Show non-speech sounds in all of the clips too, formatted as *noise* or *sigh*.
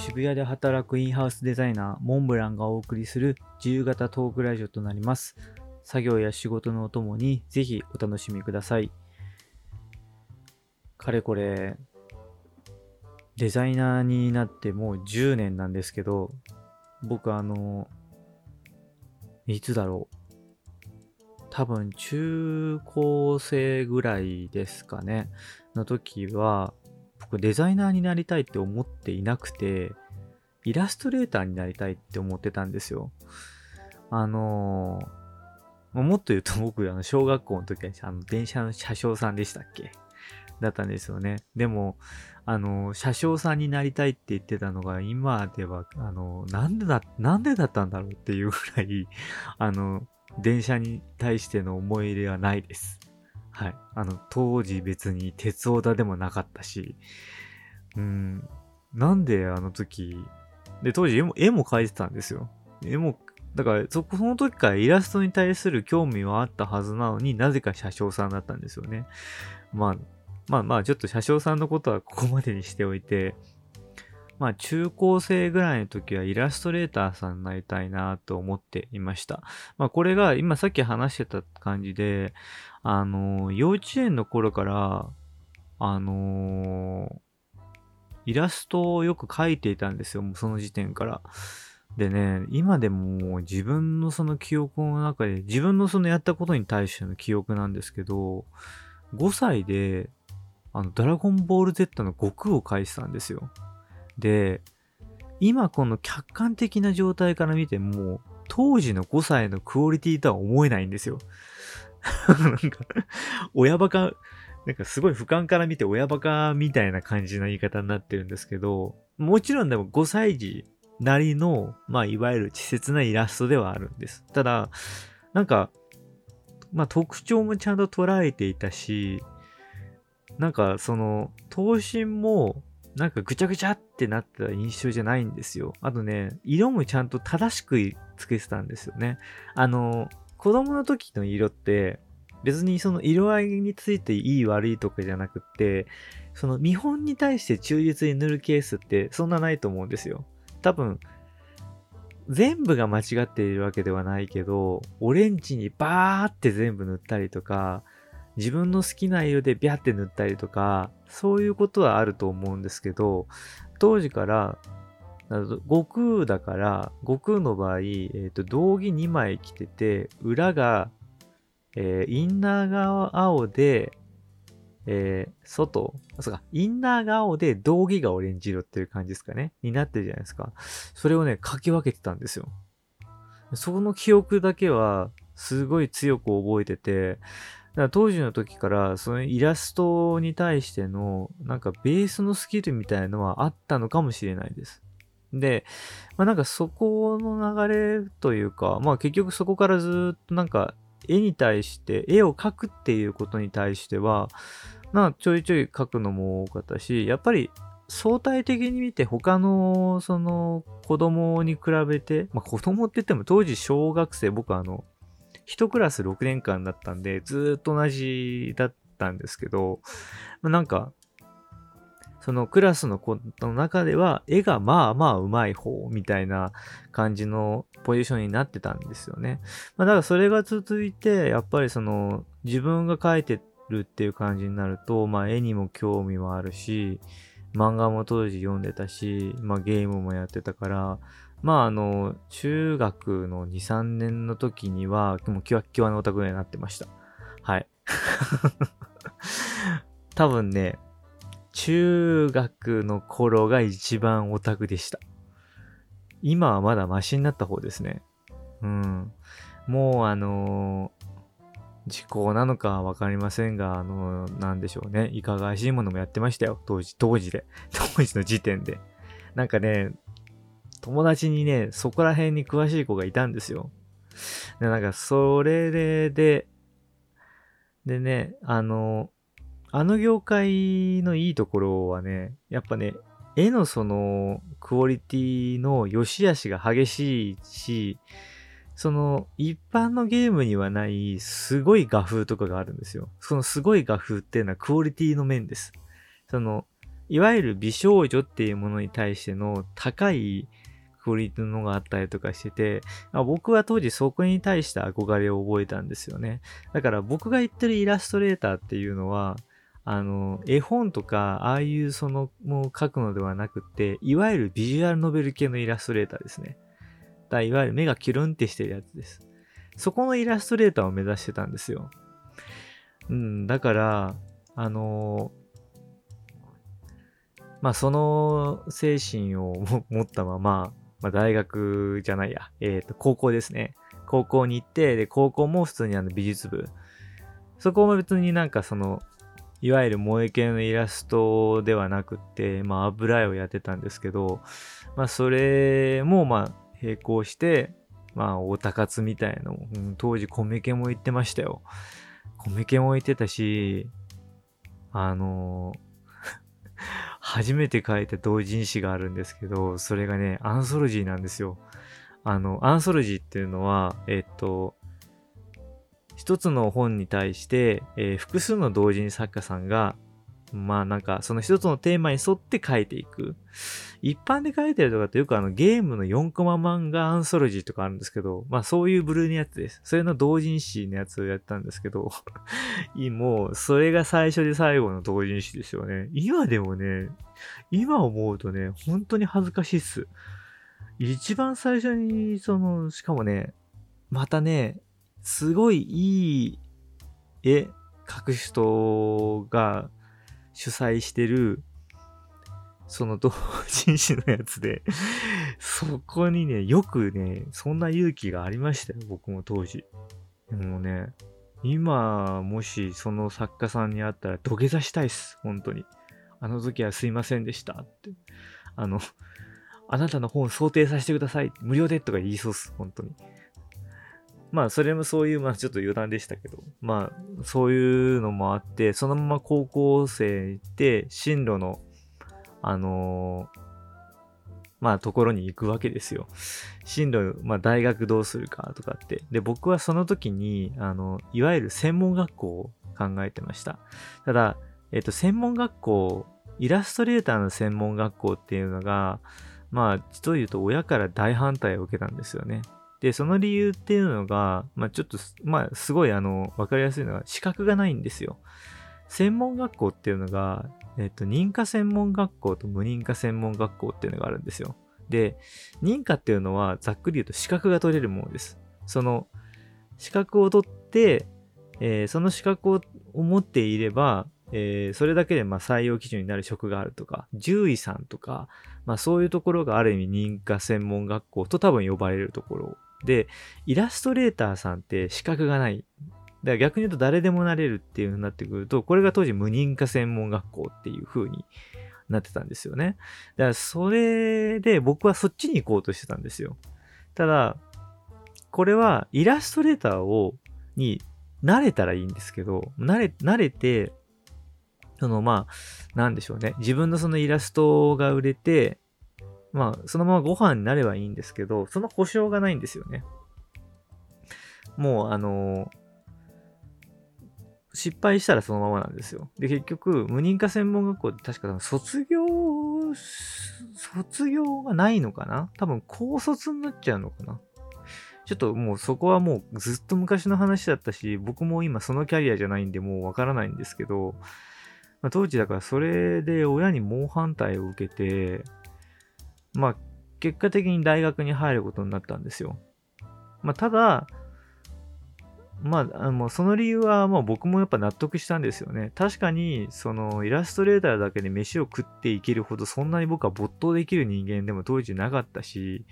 渋谷で働くインハウスデザイナーモンブランがお送りする自由形トークラジオとなります。作業や仕事のお供にぜひお楽しみください。かれこれ、デザイナーになってもう10年なんですけど、僕あの、いつだろう。多分中高生ぐらいですかね。の時は、僕デザイナーになりたいって思っていなくて、イラストレーターになりたいって思ってたんですよ。あのー、もっと言うと僕、あの、小学校の時は、あの、電車の車掌さんでしたっけ？だったんですよね。でも、あの、車掌さんになりたいって言ってたのが、今では、あの、なんでだ、なんでだったんだろうっていうぐらい、あの、電車に対しての思い入れはないです。はい。あの、当時別に鉄オタでもなかったし、うん、なんであの時、で、当時絵も、絵も描いてたんですよ。絵も、だから、そ、その時からイラストに対する興味はあったはずなのになぜか車掌さんだったんですよね。まあ、まあまあ、ちょっと車掌さんのことはここまでにしておいて、まあ中高生ぐらいの時はイラストレーターさんになりたいなと思っていました。まあこれが今さっき話してた感じで、あの、幼稚園の頃から、あのイラストをよく描いていたんですよ、もうその時点から。でね、今でも自分のその記憶の中で、自分のそのやったことに対しての記憶なんですけど、5歳で、あの、ドラゴンボール Z の悟空を描いてたんですよ。で、今この客観的な状態から見ても、当時の5歳のクオリティとは思えないんですよ。なんか、親バカ、なんかすごい俯瞰から見て親バカみたいな感じの言い方になってるんですけど、もちろんでも5歳児なりの、まあいわゆる稚拙なイラストではあるんです。ただ、なんか、まあ特徴もちゃんと捉えていたし、なんかその、頭身もなんかぐちゃぐちゃってなった印象じゃないんですよ。あとね、色もちゃんと正しくつけてたんですよね。あの、子供の時の色って、別にその色合いについていい悪いとかじゃなくって、その見本に対して忠実に塗るケースってそんなないと思うんですよ。多分、全部が間違っているわけではないけど、オレンジにバーって全部塗ったりとか、自分の好きな色でビャって塗ったりとか、そういうことはあると思うんですけど、当時から、悟空だから、悟空の場合、えーと、道着2枚着てて、裏が、えー、インナーが青で、えー、外そうか、インナーが青で道着がオレンジ色っていう感じですかね。になってるじゃないですか。それをね、書き分けてたんですよ。その記憶だけは、すごい強く覚えてて、当時の時から、そのイラストに対しての、なんかベースのスキルみたいなのはあったのかもしれないです。で、まあなんかそこの流れというか、まあ結局そこからずっとなんか絵に対して、絵を描くっていうことに対しては、まあちょいちょい描くのも多かったし、やっぱり相対的に見て他のその子供に比べて、まあ子供って言っても当時小学生、僕あの、一クラス6年間だったんで、ずっと同じだったんですけど、まあなんか、そのクラスの子の中では、絵がまあまあ上手い方みたいな感じのポジションになってたんですよね。まあ、だからそれが続いて、やっぱりその自分が描いてるっていう感じになると、まあ絵にも興味もあるし、漫画も当時読んでたし、まあゲームもやってたから、まあ、あの、中学の2、3年の時には、もうキワッキワのオタクになってました。はい。*laughs* 多分ね、中学の頃が一番オタクでした。今はまだマシになった方ですね。うん。もうあのー、時効なのかわかりませんが、あのー、なんでしょうね。いかがわしいものもやってましたよ。当時、当時で。*laughs* 当時の時点で。なんかね、友達にね、そこら辺に詳しい子がいたんですよ。で、なんか、それで、で、でね、あの、あの業界のいいところはね、やっぱね、絵のそのクオリティの良し悪しが激しいし、その一般のゲームにはないすごい画風とかがあるんですよ。そのすごい画風っていうのはクオリティの面です。そのいわゆる美少女っていうものに対しての高いクオリティのがあったりとかしてて、まあ僕は当時そこに対して憧れを覚えたんですよね。だから僕が言ってるイラストレーターっていうのは、あの、絵本とか、ああいうその、もう描くのではなくて、いわゆるビジュアルノベル系のイラストレーターですね。だいわゆる目がキュルンってしてるやつです。そこのイラストレーターを目指してたんですよ。うん、だから、あのまあ、その精神を *laughs* 持ったまま、まあ、大学じゃないや、えっ、ー、と、高校ですね。高校に行って、で、高校も普通にあの美術部。そこも別になんかその、いわゆる萌え系のイラストではなくって、まあ、油絵をやってたんですけど、まあ、それも、まあ、並行して、まあ、オタ活みたいの、うん、当時コメケも言ってましたよ。コメケも言ってたし、あの *laughs* 初めて書いた同人誌があるんですけど、それがね、アンソロジーなんですよ。あの、アンソロジーっていうのは、えっと、一つの本に対して、えー、複数の同人作家さんが、まあなんか、その一つのテーマに沿って書いていく。一般で書いてるとかってよくあのゲームの4コマ漫画アンソロジーとかあるんですけど、まあそういう部類のやつです。それの同人誌のやつをやったんですけど、*laughs* もうそれが最初で最後の同人誌ですよね。今でもね、今思うとね、本当に恥ずかしいっす。一番最初に、その、しかもね、またね、すごいいい絵描く人が主催してる、その同人誌のやつでそこにね、よくね、そんな勇気がありましたよ、僕も当時。でもね、今、もしその作家さんに会ったら土下座したいっす、本当に。あの時はすいませんでしたって。あの、あなたの本想定させてください。無料でとか言いそうっす、本当に。まあ、それもそういう、まあ、ちょっと余談でしたけど、まあ、そういうのもあって、そのまま高校生行って、進路の、あのー、まあ、ところに行くわけですよ。進路、まあ、大学どうするかとかって。で、僕はその時に、あの、いわゆる専門学校を考えてました。ただ、えっと、専門学校、イラストレーターの専門学校っていうのが、まあ、実を言うと親から大反対を受けたんですよね。で、その理由っていうのが、まあちょっと、まあすごいあの、わかりやすいのは資格がないんですよ。専門学校っていうのが、えっと、認可専門学校と無認可専門学校っていうのがあるんですよ。で、認可っていうのはざっくり言うと資格が取れるものです。その、資格を取って、えー、その資格を持っていれば、えー、それだけでま採用基準になる職があるとか、獣医さんとか、まあそういうところがある意味認可専門学校と多分呼ばれるところで、イラストレーターさんって資格がない。だから逆に言うと誰でもなれるっていう風になってくると、これが当時無認可専門学校っていう風になってたんですよね。だからそれで僕はそっちに行こうとしてたんですよ。ただ、これはイラストレーターを、に慣れたらいいんですけど、慣れ、慣れて、そのまあ、なんでしょうね。自分のそのイラストが売れて、まあ、そのままご飯になればいいんですけど、その保証がないんですよね。もう、あの失敗したらそのままなんですよ。で、結局、無認可専門学校って確か卒業、卒業がないのかな？多分高卒になっちゃうのかな？ちょっともうそこはもうずっと昔の話だったし、僕も今そのキャリアじゃないんでもうわからないんですけど、まあ、当時だからそれで親に猛反対を受けて、まあ、結果的に大学に入ることになったんですよ。まあ、ただ、まあ、あのその理由は、まあ、僕もやっぱ納得したんですよね。確かに、そのイラストレーターだけで飯を食っていけるほど、そんなに僕は没頭できる人間でも当時なかったし、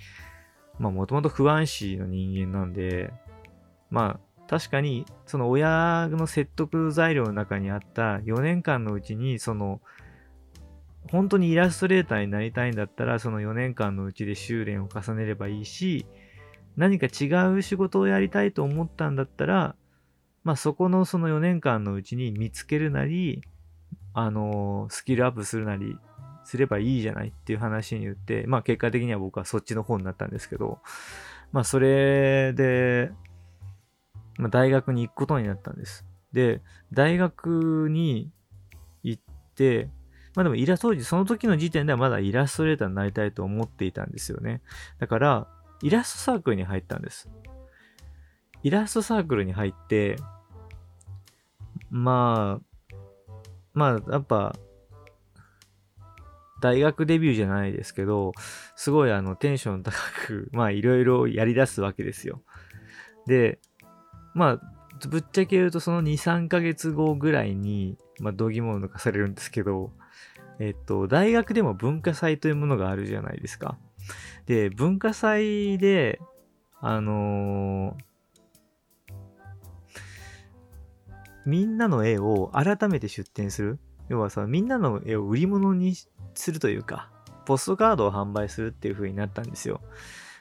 まあ、もともと不安視の人間なんで、まあ、確かに、その親の説得材料の中にあった4年間のうちに、その、本当にイラストレーターになりたいんだったら、その4年間のうちで修練を重ねればいいし、何か違う仕事をやりたいと思ったんだったら、まあそこのその4年間のうちに見つけるなり、あのスキルアップするなりすればいいじゃないっていう話に言って、まあ結果的には僕はそっちの方になったんですけど、まあそれで、まあ大学に行くことになったんです。で、大学に行って、まあでもイラ当時、その時の時点ではまだイラストレーターになりたいと思っていたんですよね。だから、イラストサークルに入ったんです。イラストサークルに入って、まあ、まあ、やっぱ、大学デビューじゃないですけど、すごいあのテンション高く、*laughs* まあいろいろやり出すわけですよ。で、まあ、ぶっちゃけ言うとその2、3ヶ月後ぐらいに、まあ、度肝を抜かされるんですけど、えっと、大学でも文化祭というものがあるじゃないですか。で、文化祭で、あのー、みんなの絵を改めて出展する。要はさ、みんなの絵を売り物にするというか、ポストカードを販売するっていう風になったんですよ。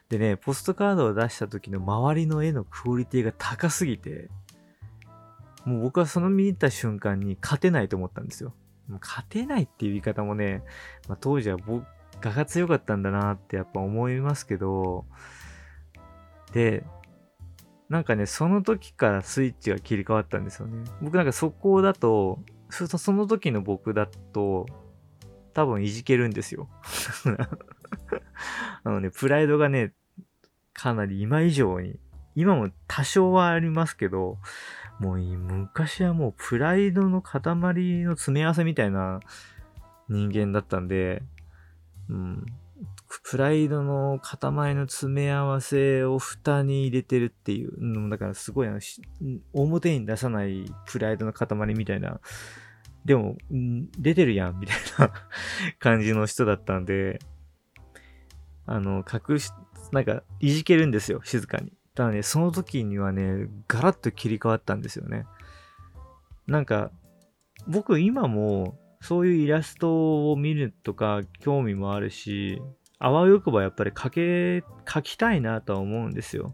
でね、ポストカードを出した時の周りの絵のクオリティが高すぎて、もう僕はその見に行った瞬間に勝てないと思ったんですよ。勝てないっていう言い方もね、まあ、当時は僕が強かったんだなってやっぱ思いますけど、で、なんかね、その時からスイッチが切り替わったんですよね。僕なんかそこだと、その時の僕だと、多分いじけるんですよ。*laughs* あのね、プライドがね、かなり今以上に、今も多少はありますけど、もういい昔はもうプライドの塊の詰め合わせみたいな人間だったんで、うん、プライドの塊の詰め合わせを蓋に入れてるっていう、うん、だからすごいあの表に出さないプライドの塊みたいな、でも、出てるやんみたいな感じの人だったんで、あの、隠し、なんか、いじけるんですよ、静かに。ただね、その時にはね、ガラッと切り替わったんですよね。なんか、僕今も、そういうイラストを見るとか興味もあるし、あわよくばやっぱり描け、描きたいなとは思うんですよ。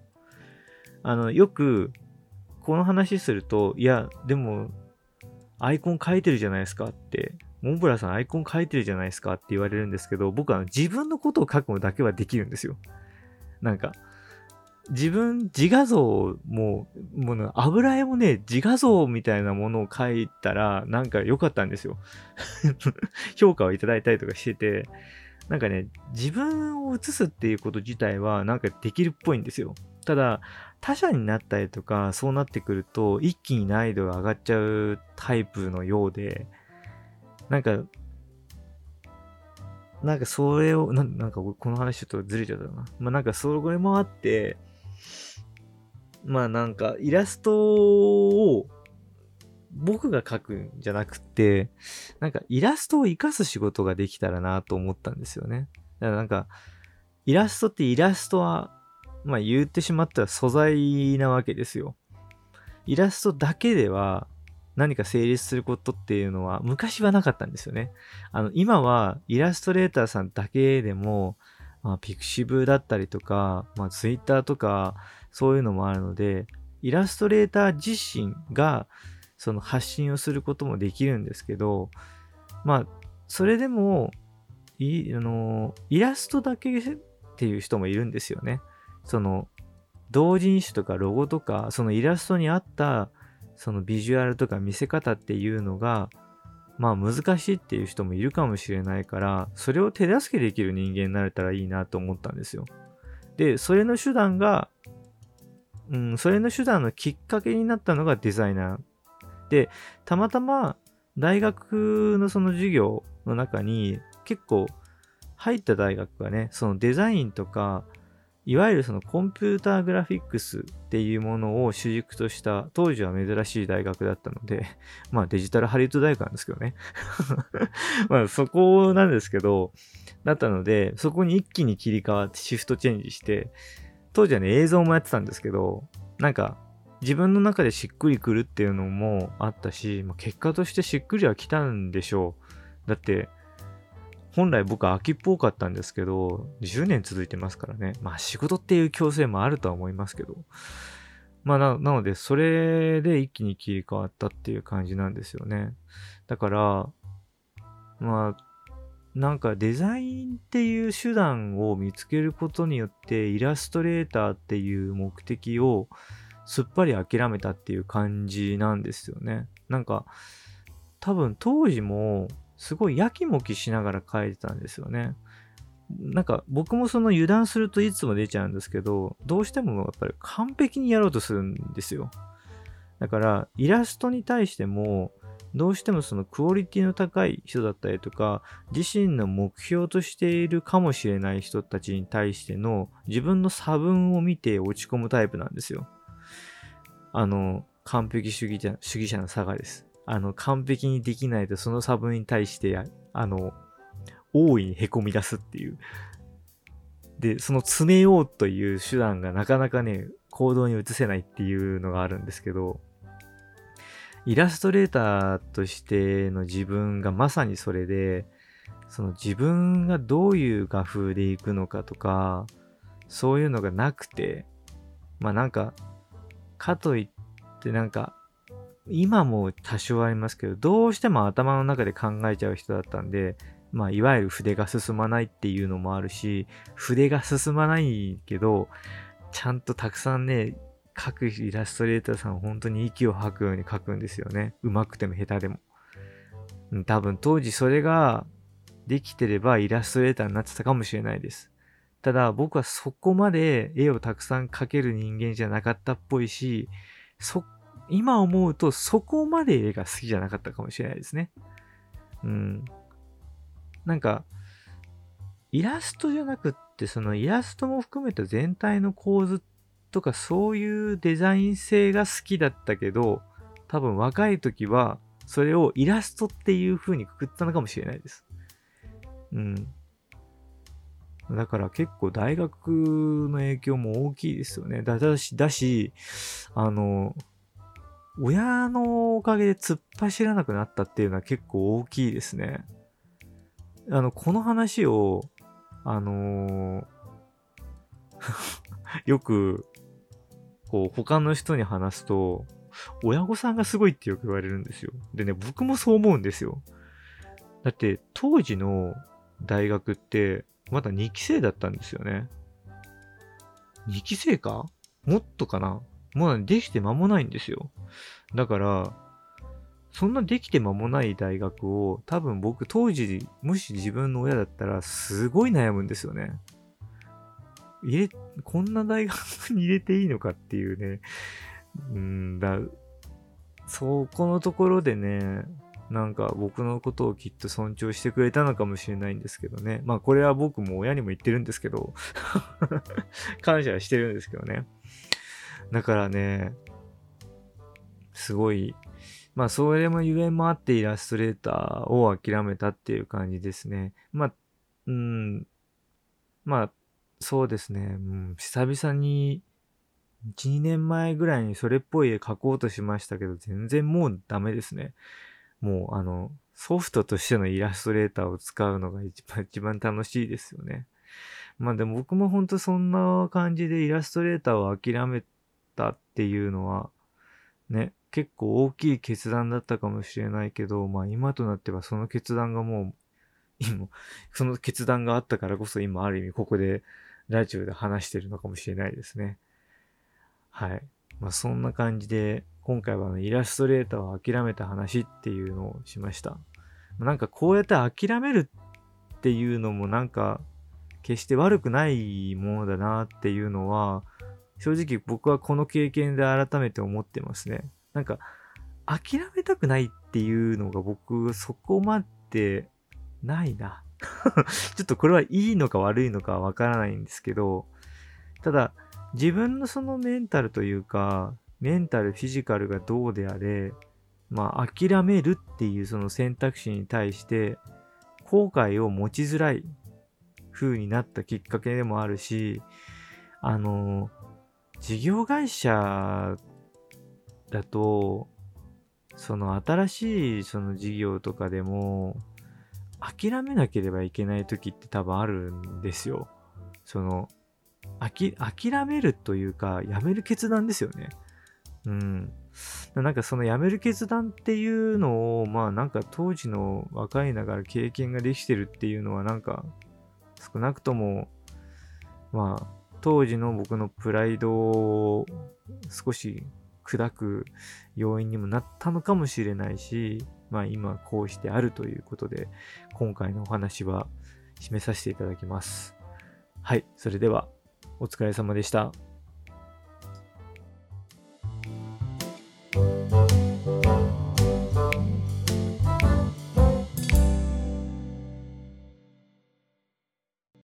あの、よく、この話すると、いや、でも、アイコン描いてるじゃないですかって、モンブラさんアイコン描いてるじゃないですかって言われるんですけど、僕は自分のことを描くのだけはできるんですよ。なんか、自分、自画像も、もう油絵もね、自画像みたいなものを描いたら、なんか良かったんですよ。*laughs* 評価をいただいたりとかしてて、なんかね、自分を映すっていうこと自体はなんかできるっぽいんですよ。ただ、他者になったりとか、そうなってくると、一気に難易度が上がっちゃうタイプのようで、なんか、なんかそれを、ななんかこの話ちょっとずれちゃったな。まあなんかそれもあって、まあなんかイラストを僕が描くんじゃなくて、なんかイラストを活かす仕事ができたらなと思ったんですよね。だからなんか、イラストってイラストは、まあ言ってしまったら素材なわけですよ。イラストだけでは何か成立することっていうのは昔はなかったんですよね。あの、今はイラストレーターさんだけでも、まあ、ピクシブだったりとか、まあ、ツイッターとか、そういうのもあるので、イラストレーター自身が、その発信をすることもできるんですけど、まあ、それでも、いあのイラストだけっていう人もいるんですよね。その、同人誌とかロゴとか、そのイラストに合った、そのビジュアルとか見せ方っていうのが、まあ難しいっていう人もいるかもしれないから、それを手助けできる人間になれたらいいなと思ったんですよ。で、それの手段が、うん、それの手段のきっかけになったのがデザイナー。で、たまたま大学のその授業の中に結構入った大学がね、そのデザインとか、いわゆるそのコンピューターグラフィックスっていうものを主軸とした当時は珍しい大学だったので、*laughs* まあデジタルハリウッド大学なんですけどね。*laughs* まあそこなんですけど、だったので、そこに一気に切り替わってシフトチェンジして、当時はね映像もやってたんですけど、なんか自分の中でしっくりくるっていうのもあったし、まあ、結果としてしっくりは来たんでしょう。だって、本来僕は秋っぽかったんですけど、10年続いてますからね。まあ仕事っていう強制もあるとは思いますけど。まあな、なので、それで一気に切り替わったっていう感じなんですよね。だから、まあ、なんかデザインっていう手段を見つけることによってイラストレーターっていう目的をすっぱり諦めたっていう感じなんですよね。なんか多分当時もすごいやきもきしながら書いてたんですよね。なんか僕もその油断するといつも出ちゃうんですけど、どうしてもやっぱり完璧にやろうとするんですよ。だからイラストに対してもどうしてもそのクオリティの高い人だったりとか自身の目標としているかもしれない人たちに対しての自分の差分を見て落ち込むタイプなんですよ。あの、完璧主義者主義者の差がです。あの、完璧にできないとその差分に対してあの、大いに凹み出すっていう。で、その詰めようという手段がなかなかね、行動に移せないっていうのがあるんですけど、イラストレーターとしての自分がまさにそれで、その自分がどういう画風でいくのかとか、そういうのがなくて、まあなんか、かといってなんか、今も多少ありますけど、どうしても頭の中で考えちゃう人だったんで、まあいわゆる筆が進まないっていうのもあるし、筆が進まないけど、ちゃんとたくさんね、各イラストレーターさん本当に息を吐くように描くんですよね。上手くても下手でも。多分当時それができてればイラストレーターになってたかもしれないです。ただ僕はそこまで絵をたくさん描ける人間じゃなかったっぽいし、そ、今思うとそこまで絵が好きじゃなかったかもしれないですね。うん。なんか、イラストじゃなくって、そのイラストも含めた全体の構図とかそういうデザイン性が好きだったけど、多分若い時はそれをイラストっていう風にくくったのかもしれないです。うん。だから結構大学の影響も大きいですよね。だだし、だし、あの、親のおかげで突っ走らなくなったっていうのは結構大きいですね。あの、この話を、あのー *laughs* よくこう、他の人に話すと、親御さんがすごいってよく言われるんですよ。でね、僕もそう思うんですよ。だって、当時の大学って、まだ2期生だったんですよね。2期生か？もっとかな？まだできて間もないんですよ。だから、そんなできて間もない大学を、多分僕当時、もし自分の親だったら、すごい悩むんですよね。入れ、こんな大学に入れていいのかっていうね、うんだ、そこのところでね、なんか僕のことをきっと尊重してくれたのかもしれないんですけどね。まあこれは僕も親にも言ってるんですけど *laughs* 感謝してるんですけどね。だからね、すごい、まあそれもゆえもあってイラストレーターを諦めたっていう感じですね。まあ、うん、まあそうですね。うん、久々に、1、2年前ぐらいにそれっぽい絵描こうとしましたけど、全然もうダメですね。もう、あの、ソフトとしてのイラストレーターを使うのが一番、*laughs* 一番楽しいですよね。まあでも僕も本当そんな感じでイラストレーターを諦めたっていうのは、ね、結構大きい決断だったかもしれないけど、まあ今となってはその決断がもう、今、その決断があったからこそ今ある意味ここでラジオで話してるのかもしれないですね。はい。まあ、そんな感じで、今回はイラストレーターを諦めた話っていうのをしました。なんかこうやって諦めるっていうのもなんか決して悪くないものだなっていうのは正直僕はこの経験で改めて思ってますね。なんか諦めたくないっていうのが僕そこまでないな。*laughs* ちょっとこれはいいのか悪いのかわからないんですけど、ただ、自分のそのメンタルというか、メンタル、フィジカルがどうであれ、まあ、諦めるっていうその選択肢に対して、後悔を持ちづらい風になったきっかけでもあるし、あの、事業会社だと、その新しいその事業とかでも、諦めなければいけない時って多分あるんですよ。その、諦めるというか、やめる決断ですよね。うん。なんかそのやめる決断っていうのを、まあなんか当時の若いながら経験ができてるっていうのはなんか少なくとも、まあ当時の僕のプライドを少し砕く要因にもなったのかもしれないし、まあ今こうしてあるということで、今回のお話は締めさせていただきます。はい、それではお疲れ様でした。